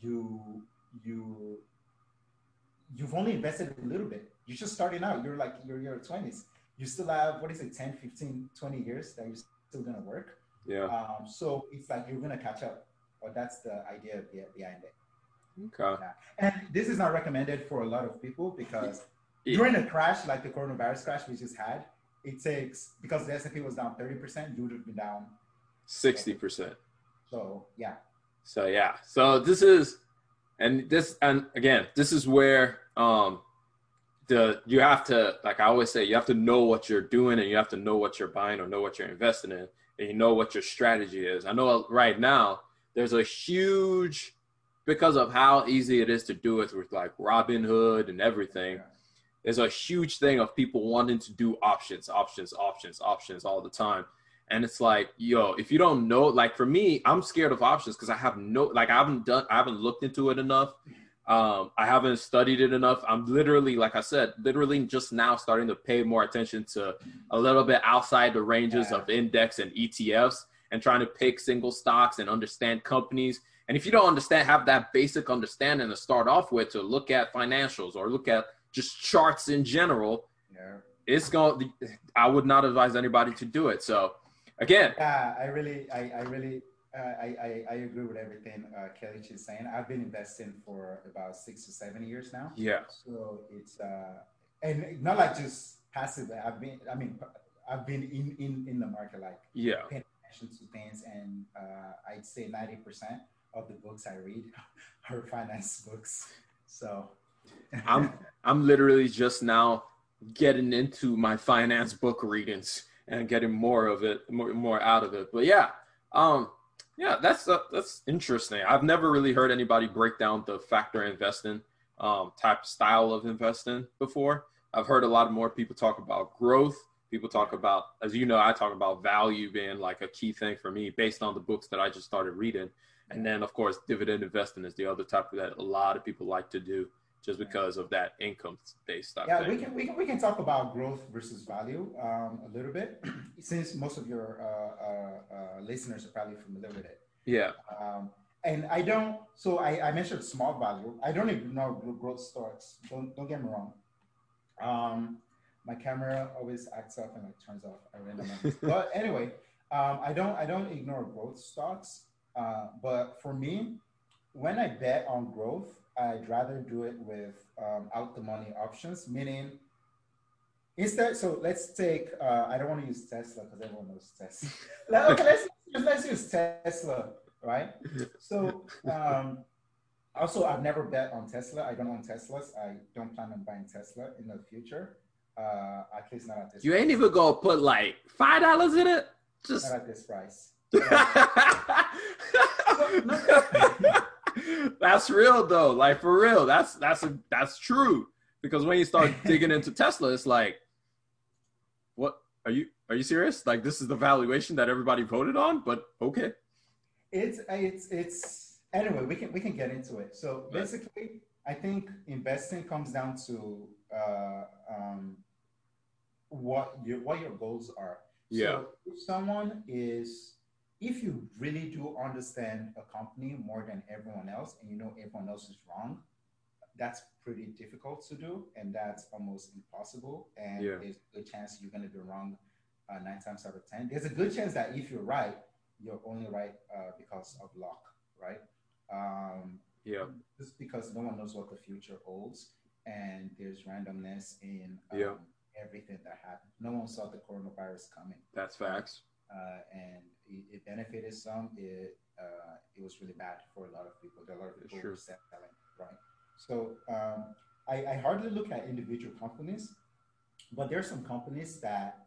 you, you, you've only invested a little bit. You're just starting out. You're like, you're, you're 20s. You still have, what is it, 10, 15, 20 years that you're still going to work. Yeah. Um, so it's like you're gonna catch up, or that's the idea behind it. Okay. And this is not recommended for a lot of people because Yeah. during a crash like the coronavirus crash we just had, it takes because the S and P was down thirty percent, you would have been down. Sixty percent. So yeah, So yeah. So this is and this and again, this is where um the you have to like I always say, you have to know what you're doing and you have to know what you're buying or know what you're investing in and you know what your strategy is. I know right now there's a huge because of how easy it is to do it with like Robinhood and everything. There's a huge thing of people wanting to do options, options, options, options all the time. And it's like, yo, if you don't know, like for me, I'm scared of options because I have no, like I haven't done, I haven't looked into it enough. Um, I haven't studied it enough. I'm literally, like I said, literally just now starting to pay more attention to a little bit outside the ranges Yeah. of index and ETFs and trying to pick single stocks and understand companies. And if you don't understand, have that basic understanding to start off with to look at financials or look at just charts in general, yeah. it's going I would not advise anybody to do it. So again, Yeah, I really, I, I really, uh, I, I, I agree with everything uh, Kelly is saying. I've been investing for about six to seven years now. yeah, So it's uh, and not like just passive. I've been, I mean, I've been in in in the market like yeah, paying attention to things, and uh, I'd say ninety percent of the books I read are finance books. So I'm I'm literally just now getting into my finance book readings and getting more of it, more more out of it. But yeah, um, yeah, that's uh, that's interesting. I've never really heard anybody break down the factor investing um, type style of investing before. I've heard a lot more people talk about growth. People talk about, as you know, I talk about value being like a key thing for me based on the books that I just started reading. And then, of course, dividend investing is the other type that a lot of people like to do just because of that income based yeah, thing. we can, we can we can talk about growth versus value um, a little bit, since most of your uh, uh, uh, listeners are probably familiar with it. Yeah. Um, and I don't. So I, I mentioned small value. I don't even know growth stocks. Don't don't get me wrong. Um, my camera always acts up and like turns off at random but anyway, um, I don't I don't ignore growth stocks. Uh, but for me, when I bet on growth, I'd rather do it with um, out the money options, meaning instead. So let's take. Uh, I don't want to use Tesla because everyone knows Tesla. Like, okay, let's let's use Tesla, right? So um, also, I've never bet on Tesla. I don't own Teslas. I don't plan on buying Tesla in the future. Uh, at least not at this. You ain't price. even gonna put like five dollars in it. Just not at this price. that's real though. Like for real, that's that's a that's true. Because when you start digging into Tesla, it's like, what are you are you serious? Like this is the valuation that everybody voted on, but okay. It's it's it's anyway. We can we can get into it. So basically, I think investing comes down to uh, um, what your what your goals are. Yeah. So if someone is, if you really do understand a company more than everyone else, and you know everyone else is wrong, that's pretty difficult to do, and that's almost impossible. And Yeah. there's a good chance you're going to be wrong uh, nine times out of ten. There's a good chance that if you're right, you're only right uh, because of luck, right? Um, Yeah. just because no one knows what the future holds, and there's randomness in um, Yeah. everything that happened. No one saw the coronavirus coming, That's facts. uh, and it, it benefited some. It uh, it was really bad for a lot of people. There are a lot of people Sure. were selling, right? So um, I, I hardly look at individual companies, but there are some companies that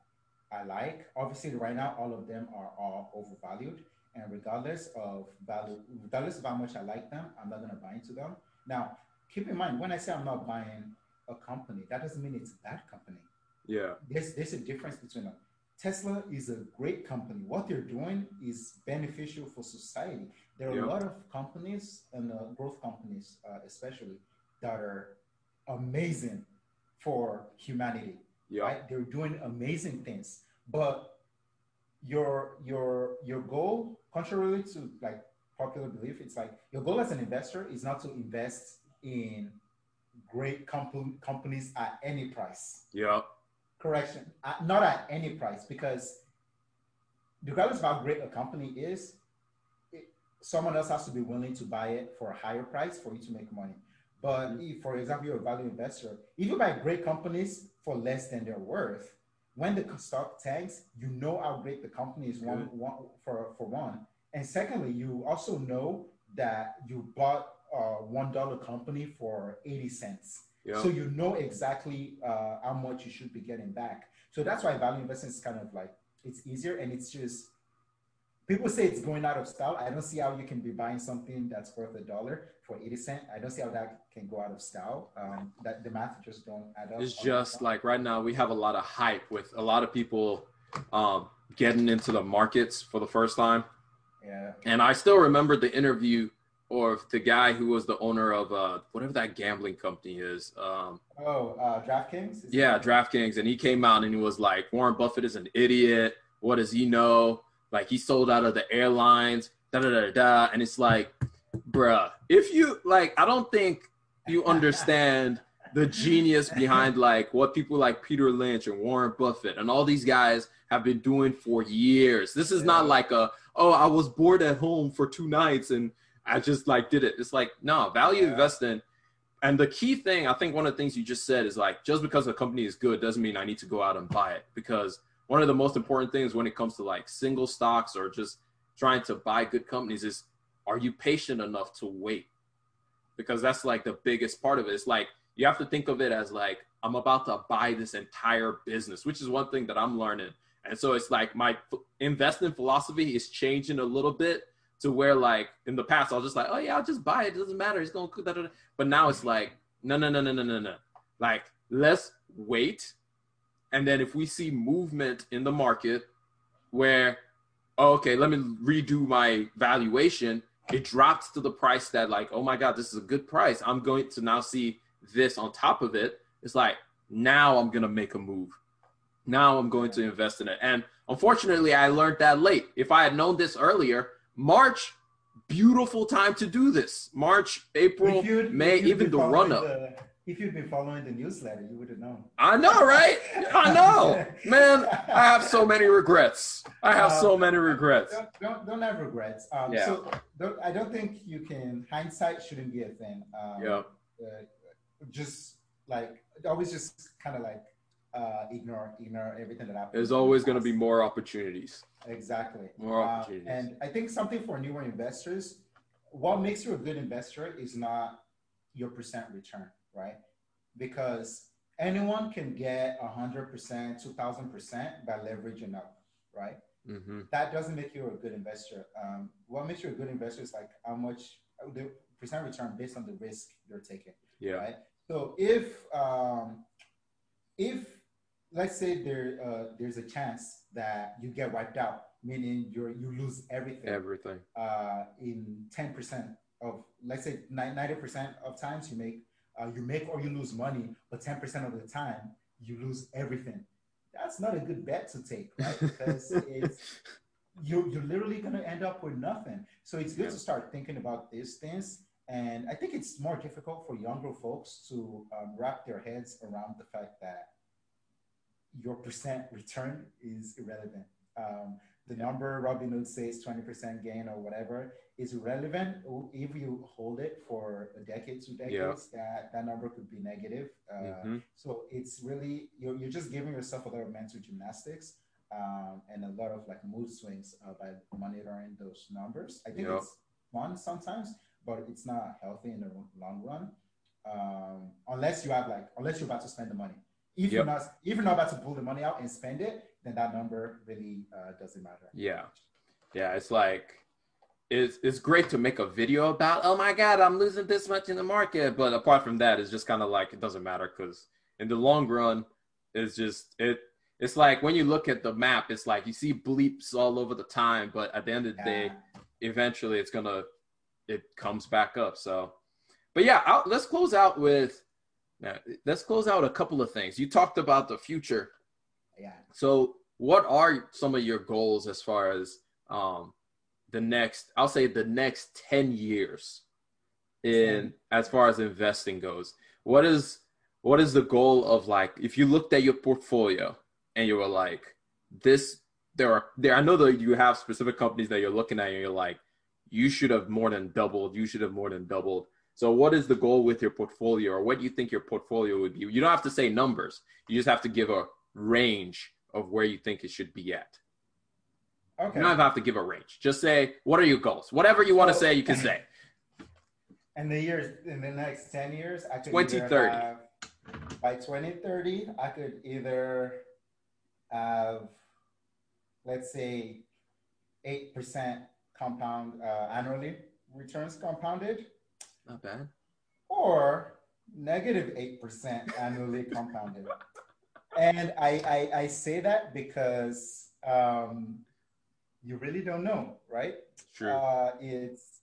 I like. Obviously, right now, all of them are all overvalued. And regardless of value, regardless of how much I like them, I'm not going to buy into them. Now, keep in mind, when I say I'm not buying a company, that doesn't mean it's a bad company. Yeah. There's, there's a difference between a, Tesla is a great company. What they're doing is beneficial for society. There are Yeah. a lot of companies and uh, growth companies, uh, especially, that are amazing for humanity. Yeah. Right? They're doing amazing things, but your your your goal, contrary to like popular belief, it's like your goal as an investor is not to invest in great comp- companies at any price Yeah. Correction uh, not at any price because regardless of how great a company is it, someone else has to be willing to buy it for a higher price for you to make money. But if for example you're a value investor if you buy great companies for less than they're worth when the stock tanks you know how great the company is one, one for, for one. And secondly you also know that you bought a one dollar company for 80 cents Yeah. so you know exactly uh, how much you should be getting back. So that's why value investing is kind of like it's easier and it's just people say it's going out of style. I don't see how you can be buying something that's worth a dollar for 80 cent. I don't see how that can go out of style. Um, that the math just don't add up. It's just like right now we have a lot of hype with a lot of people um, getting into the markets for the first time. yeah. And I still remember the interview or the guy who was the owner of uh, whatever that gambling company is. Um, Oh, uh, DraftKings. Is yeah, DraftKings. And he came out and he was like, Warren Buffett is an idiot. What does he know? Like he sold out of the airlines, da da da da. And it's like, bruh, if you like, I don't think you understand the genius behind like what people like Peter Lynch and Warren Buffett and all these guys have been doing for years. This is not like a, oh, I was bored at home for two nights and I just like did it. It's like, no, value Yeah. investing. And the key thing, I think one of the things you just said is like, just because a company is good doesn't mean I need to go out and buy it. Because one of the most important things when it comes to like single stocks or just trying to buy good companies is, are you patient enough to wait? Because that's like the biggest part of it. It's like, you have to think of it as like, I'm about to buy this entire business, which is one thing that I'm learning. And so it's like my f- investing philosophy is changing a little bit to where like in the past I was just like, oh yeah, I'll just buy it. It doesn't matter. It's gonna da, da. but now it's like, no, no, no, no, no, no, no. Like let's wait, and then if we see movement in the market where, oh, okay, let me redo my valuation, it drops to the price that like, oh my god, this is a good price. I'm going to now see this on top of it. It's like now I'm gonna make a move. Now I'm going to invest in it. And unfortunately, I learned that late. If I had known this earlier, March, beautiful time to do this. March, April, May, even the run up. the- if you'd been following the newsletter, you would have known. I know, right? I know. Man, I have so many regrets. I have so many regrets. Don't, don't, don't have regrets. Um, Yeah. So don't, I don't think you can. Hindsight shouldn't be a thing. Um, Yeah. uh, just like always, just kind of like uh, ignore ignore everything that happens. There's always going to be more opportunities. exactly More Um, opportunities. and I think something for newer investors, what makes you a good investor is not your percent return, right? Because anyone can get hundred percent, two thousand percent by leveraging up, right? hmm that doesn't make you a good investor. Um, what makes you a good investor is like how much the percent return based on the risk you're taking, Yeah. right? So if um, if let's say there uh, there's a chance that you get wiped out, meaning you you lose everything Everything. uh, in ten percent of let's say ninety percent of times you make uh, you make or you lose money, but ten percent of the time you lose everything. That's not a good bet to take, right? Because it's you you're literally gonna end up with nothing. So it's good Yeah. to start thinking about these things. And I think it's more difficult for younger folks to um, wrap their heads around the fact that your percent return is irrelevant. Um, the number Robinhood says 20% gain or whatever is irrelevant. If you hold it for a decade, two decades, that, that number could be negative. Uh, Mhm. so it's really you're, you're just giving yourself a lot of mental gymnastics um, and a lot of like mood swings uh, by monitoring those numbers. I think Yeah. it's fun sometimes, but it's not healthy in the long run. Um, unless you have like unless you're about to spend the money. If you're not if you're not about to pull the money out and spend it, then that number really uh, doesn't matter. Yeah. Yeah. It's like, it's, it's great to make a video about, oh my God, I'm losing this much in the market. But apart from that, it's just kind of like, it doesn't matter because in the long run, it's just, it, it's like when you look at the map, it's like you see bleeps all over the time, but at the end of the day, eventually it's gonna it comes back up. So, but yeah, I'll, let's close out with let's close out a couple of things. You talked about the future. Yeah. So, what are some of your goals as far as um, the next? I'll say the next ten years in as far as investing goes. What is what is the goal of like if you looked at your portfolio and you were like this there are there I know that you have specific companies that you're looking at and you're like you should have more than doubled you should have more than doubled so what is the goal with your portfolio or what do you think your portfolio would be? You don't have to say numbers. You just have to give a range of where you think it should be at. Okay. You don't have to give a range. Just say what are your goals? Whatever you want to say you can say. In the years in the next 10 years i could 2030 have, by 2030 i could either have let's say 8% compound uh, annually returns compounded not bad or negative 8% annually compounded and I, I, I say that because um, you really don't know right True. Uh, it's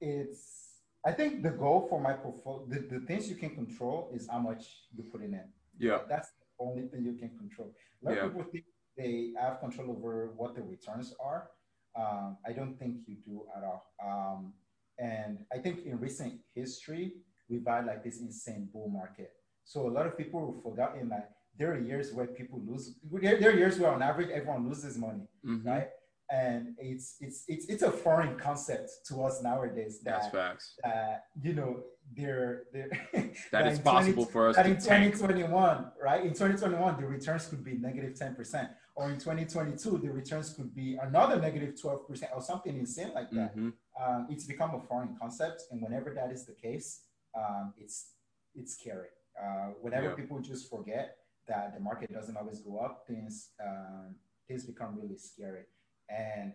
it's I think the goal for my portfolio, the, the things you can control is how much you put in it. Yeah. That's the only thing you can control. A lot yeah. of people think they have control over what the returns are. Um, I don't think you do at all. Um, and I think in recent history, we've had like this insane bull market. So a lot of people have forgotten that there are years where people lose. There, there are years where on average everyone loses money, mm-hmm. right? and it's it's it's it's a foreign concept to us nowadays. That, That's facts. That you know, they're, they're that, that is possible 20, for us. That in 2021, right? In 2021, the returns could be negative 10 percent, or in 2022, the returns could be another negative negative 12 percent, or something insane like that. Mm-hmm. Um, it's become a foreign concept, and whenever that is the case, um, it's it's scary. Uh, whenever yeah. people just forget that the market doesn't always go up, things um, things become really scary. And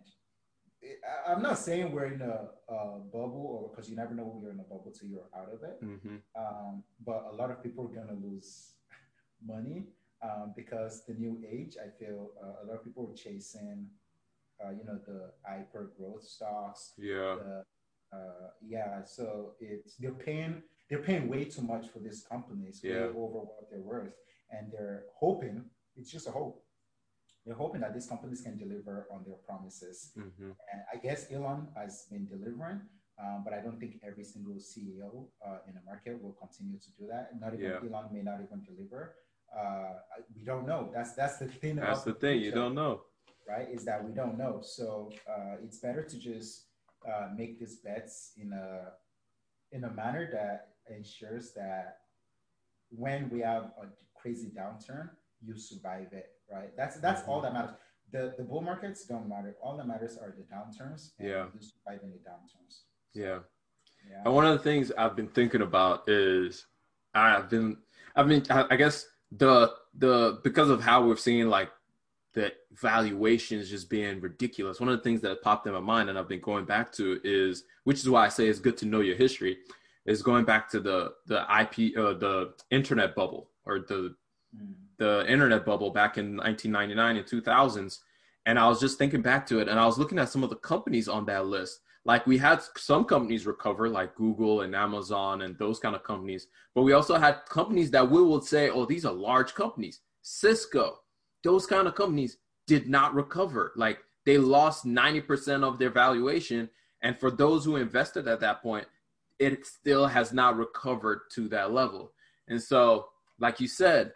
I'm not saying we're in a, a bubble or because you never know when you're in a bubble till you're out of it. Mm-hmm. Um, but a lot of people are gonna lose money um, because the new age. I feel uh, a lot of people are chasing, uh, you know, the hyper growth stocks. Yeah. The, uh, yeah. So it's they're paying they're paying way too much for these companies, yeah. way over what they're worth, and they're hoping it's just a hope they're hoping that these companies can deliver on their promises. Mm-hmm. And I guess Elon has been delivering, um, but I don't think every single CEO uh, in the market will continue to do that. Not even yeah. Elon may not even deliver. Uh, we don't know. That's that's the thing. That's the, the thing. You don't know, right? Is that we don't know. So uh, it's better to just uh, make these bets in a in a manner that ensures that when we have a crazy downturn, you survive it right? That's that's all that matters. The the bull markets don't matter. All that matters are the downturns. yeah. You survive in the downturns. So, yeah. Yeah. And one of the things I've been thinking about is I've been I mean I guess the the because of how we're seeing like the valuations just being ridiculous. One of the things that popped in my mind and I've been going back to is which is why I say it's good to know your history is going back to the the IP uh, the internet bubble or the mm the internet bubble back in 1999 and 2000s and i was just thinking back to it and i was looking at some of the companies on that list like we had some companies recover like google and amazon and those kind of companies but we also had companies that we would say oh these are large companies. Cisco those kind of companies did not recover. Like they lost 90% of their valuation and for those who invested at that point it still has not recovered to that level. And so like you said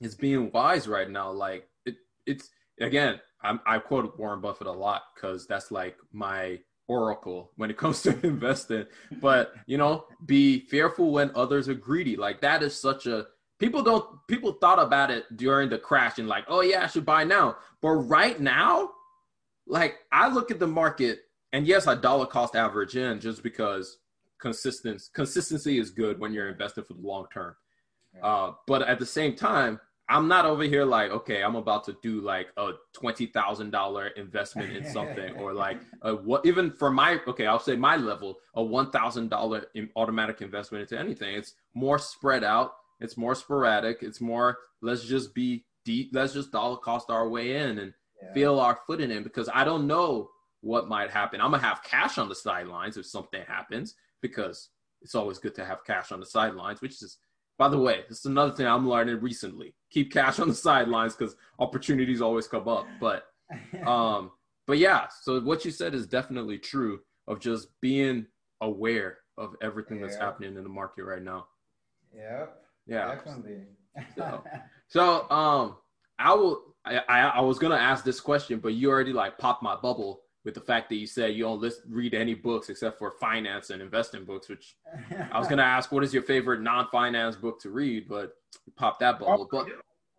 it's being wise right now. Like it, it's again, I'm, I quote Warren Buffett a lot because that's like my oracle when it comes to investing. But you know, be fearful when others are greedy. Like that is such a people don't people thought about it during the crash and like, oh yeah, I should buy now. But right now, like I look at the market and yes, I dollar cost average in just because consistency consistency is good when you're investing for the long term. Uh, but at the same time, I'm not over here like, okay, I'm about to do like a twenty thousand dollar investment in something, or like a, what even for my okay, I'll say my level, a one thousand dollar automatic investment into anything. It's more spread out. It's more sporadic. It's more let's just be deep, let's just dollar cost our way in and Yeah. feel our footing in because I don't know what might happen. I'm gonna have cash on the sidelines if something happens because it's always good to have cash on the sidelines. Which is, by the way, this is another thing I'm learning recently. Keep cash on the sidelines because opportunities always come up. But um, but yeah, so what you said is definitely true of just being aware of everything that's Yeah. happening in the market right now. yep. Yeah. Definitely. So- So um, I will. I, I I was gonna ask this question, but you already like popped my bubble with the fact that you said you don't list, read any books except for finance and investing books. Which I was gonna ask, what is your favorite non-finance book to read? But you popped that bubble. But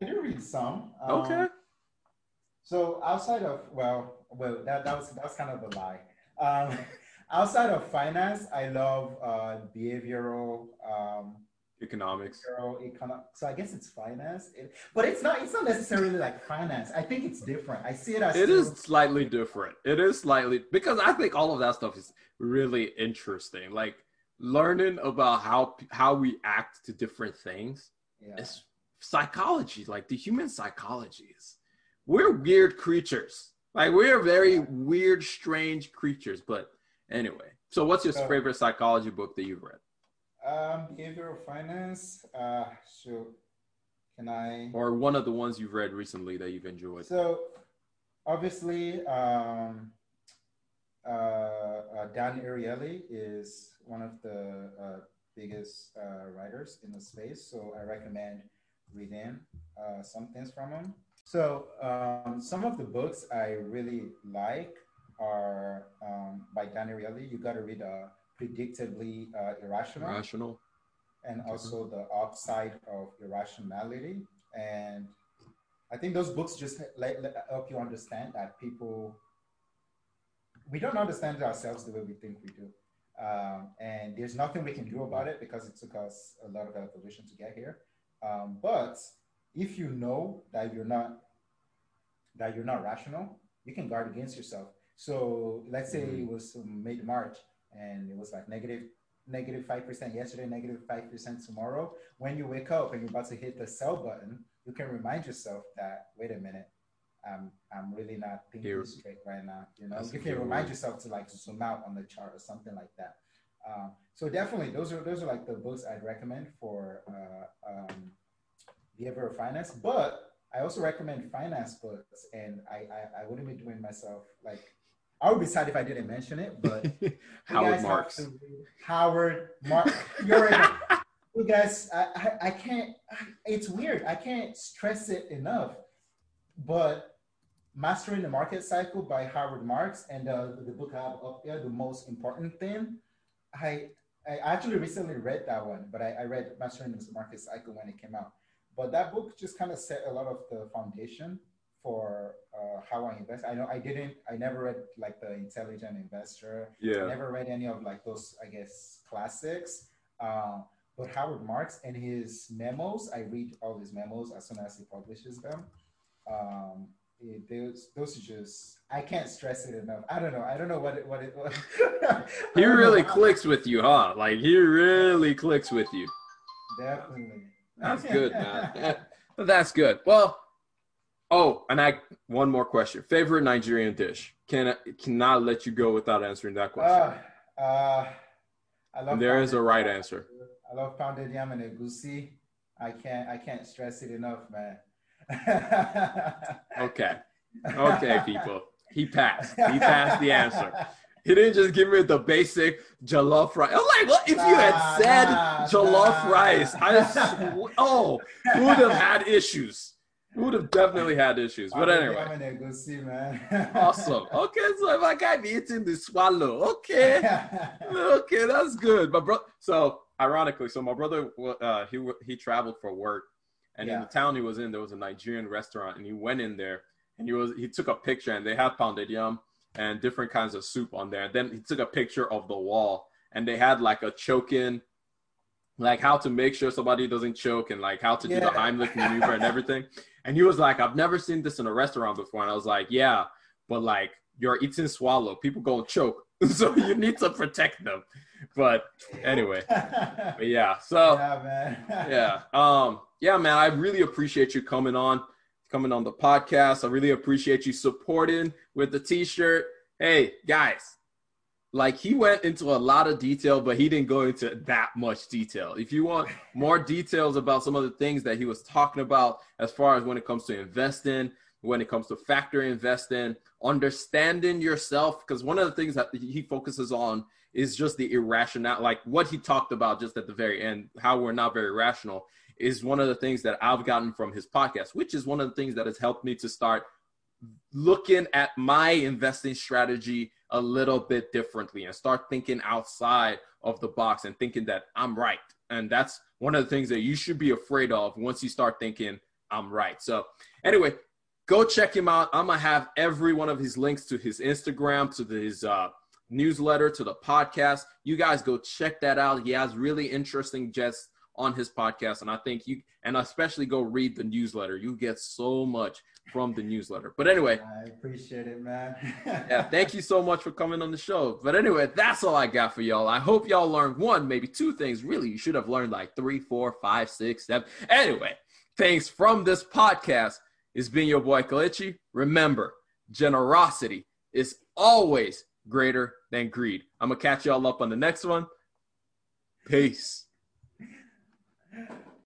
I do read some. Um, okay, So outside of well, well that, that was that's kind of a lie. Um, outside of finance, I love uh, behavioral um, economics. econo- So I guess it's finance, It- but it's not. It's not necessarily like finance. I think it's different. I see it as it is slightly different. It is slightly because I think all of that stuff is really interesting. Like learning about how how we act to different things. Yeah. It's psychology, like the human psychology is. We're weird creatures. Like we're very weird, strange creatures. But anyway, so what's your So- favorite psychology book that you've read, Um, behavioral finance. Uh, sure. Can I? or one of the ones you've read recently that you've enjoyed? So, obviously, um, uh, uh, Dan Ariely is one of the uh, biggest uh, writers in the space. So, I recommend reading uh, some things from him. So, um, some of the books I really like are um, by Dan Ariely. You got to read uh, Predictably uh, Irrational Rational. and also the upside of irrationality. And I think those books just let, let- help you understand that people, we don't understand ourselves the way we think we do. Um, and there's nothing we can do about it because it took us a lot of evolution to get here. Um, but if you know that you're not that you're not rational, you can guard against yourself. So let's say it was mid March and it was like negative negative five percent yesterday, negative five percent tomorrow. When you wake up and you're about to hit the sell button, you can remind yourself that wait a minute, I'm I'm really not thinking Here- straight right now. You know, That's you can remind word. yourself to like zoom out on the chart or something like that. Um, so definitely, those are those are like the books I'd recommend for uh, um, behavioral finance. But I also recommend finance books, and I, I I wouldn't be doing myself like I would be sad if I didn't mention it, but Howard Marks. Howard Mark. You're right. you guys, I, I, I can't. It's weird. I can't stress it enough. But Mastering the Market Cycle by Howard Marks and uh, the book I have up there, the most important thing. I I actually recently read that one, but I, I read Mastering the Market Cycle when it came out. But that book just kind of set a lot of the foundation for uh, how I invest. I know I didn't. I never read like the Intelligent Investor. Yeah. I never read any of like those, I guess, classics. Um, but Howard Marks and his memos, I read all his memos as soon as he publishes them. Um, it, those, those are just, I can't stress it enough. I don't know. I don't know what it, what it, what, He really clicks with you, huh? Like he really clicks with you. Definitely. That's good, man. That's good. Well, oh, and I one more question. Favorite Nigerian dish? Can I cannot let you go without answering that question. Uh, uh, I love And there is a right yam. answer. I love pounded yam and egusi. I can't, I can't stress it enough, man. Okay. Okay, people. He passed. He passed the answer. He didn't just give me the basic jollof rice. I'm like, what if you had said nah, jollof nah. rice? I sw- oh, we would have had issues. We would have definitely had issues. But anyway. yam and egusi, man. Awesome. Okay, so if I can't be eating the swallow, okay, okay, that's good. My bro. So ironically, so my brother, uh, he he traveled for work, and in the town he was in, there was a Nigerian restaurant, and he went in there, and he was he took a picture, and they had pounded yam and different kinds of soup on there. And then he took a picture of the wall, and they had like a choke-in, like how to make sure somebody doesn't choke, and like how to do the Yeah. Heimlich maneuver and everything. And he was like, I've never seen this in a restaurant before. And I was like, yeah, but like you're eating swallow. People gonna choke. so you need to protect them. But anyway, but yeah. So yeah, man. yeah. Um, yeah, man, I really appreciate you coming on. coming on the podcast. I really appreciate you supporting with the t-shirt. Hey, guys, like he went into a lot of detail, but he didn't go into that much detail. If you want more details about some of the things that he was talking about as far as when it comes to investing, when it comes to factor investing, understanding yourself, because one of the things that he focuses on is just the irrational, like what he talked about just at the very end, how we're not very rational is one of the things that I've gotten from his podcast, which is one of the things that has helped me to start looking at my investing strategy a little bit differently and start thinking outside of the box and thinking that I'm right. And that's one of the things that you should be afraid of once you start thinking I'm right. So, anyway, go check him out. I'm gonna have every one of his links to his Instagram, to his uh, newsletter, to the podcast. You guys go check that out. He has really interesting guests on his podcast, and I think you and especially go read the newsletter. You get so much from the newsletter. But anyway, I appreciate it, man. yeah, thank you so much for coming on the show. But anyway, that's all I got for y'all. I hope y'all learned one, maybe two things. Really, you should have learned like three, four, five, six, seven. Anyway, thanks from this podcast. It's been your boy Kelechi. Remember, generosity is always greater than greed. I'm gonna catch y'all up on the next one. Peace. Yeah.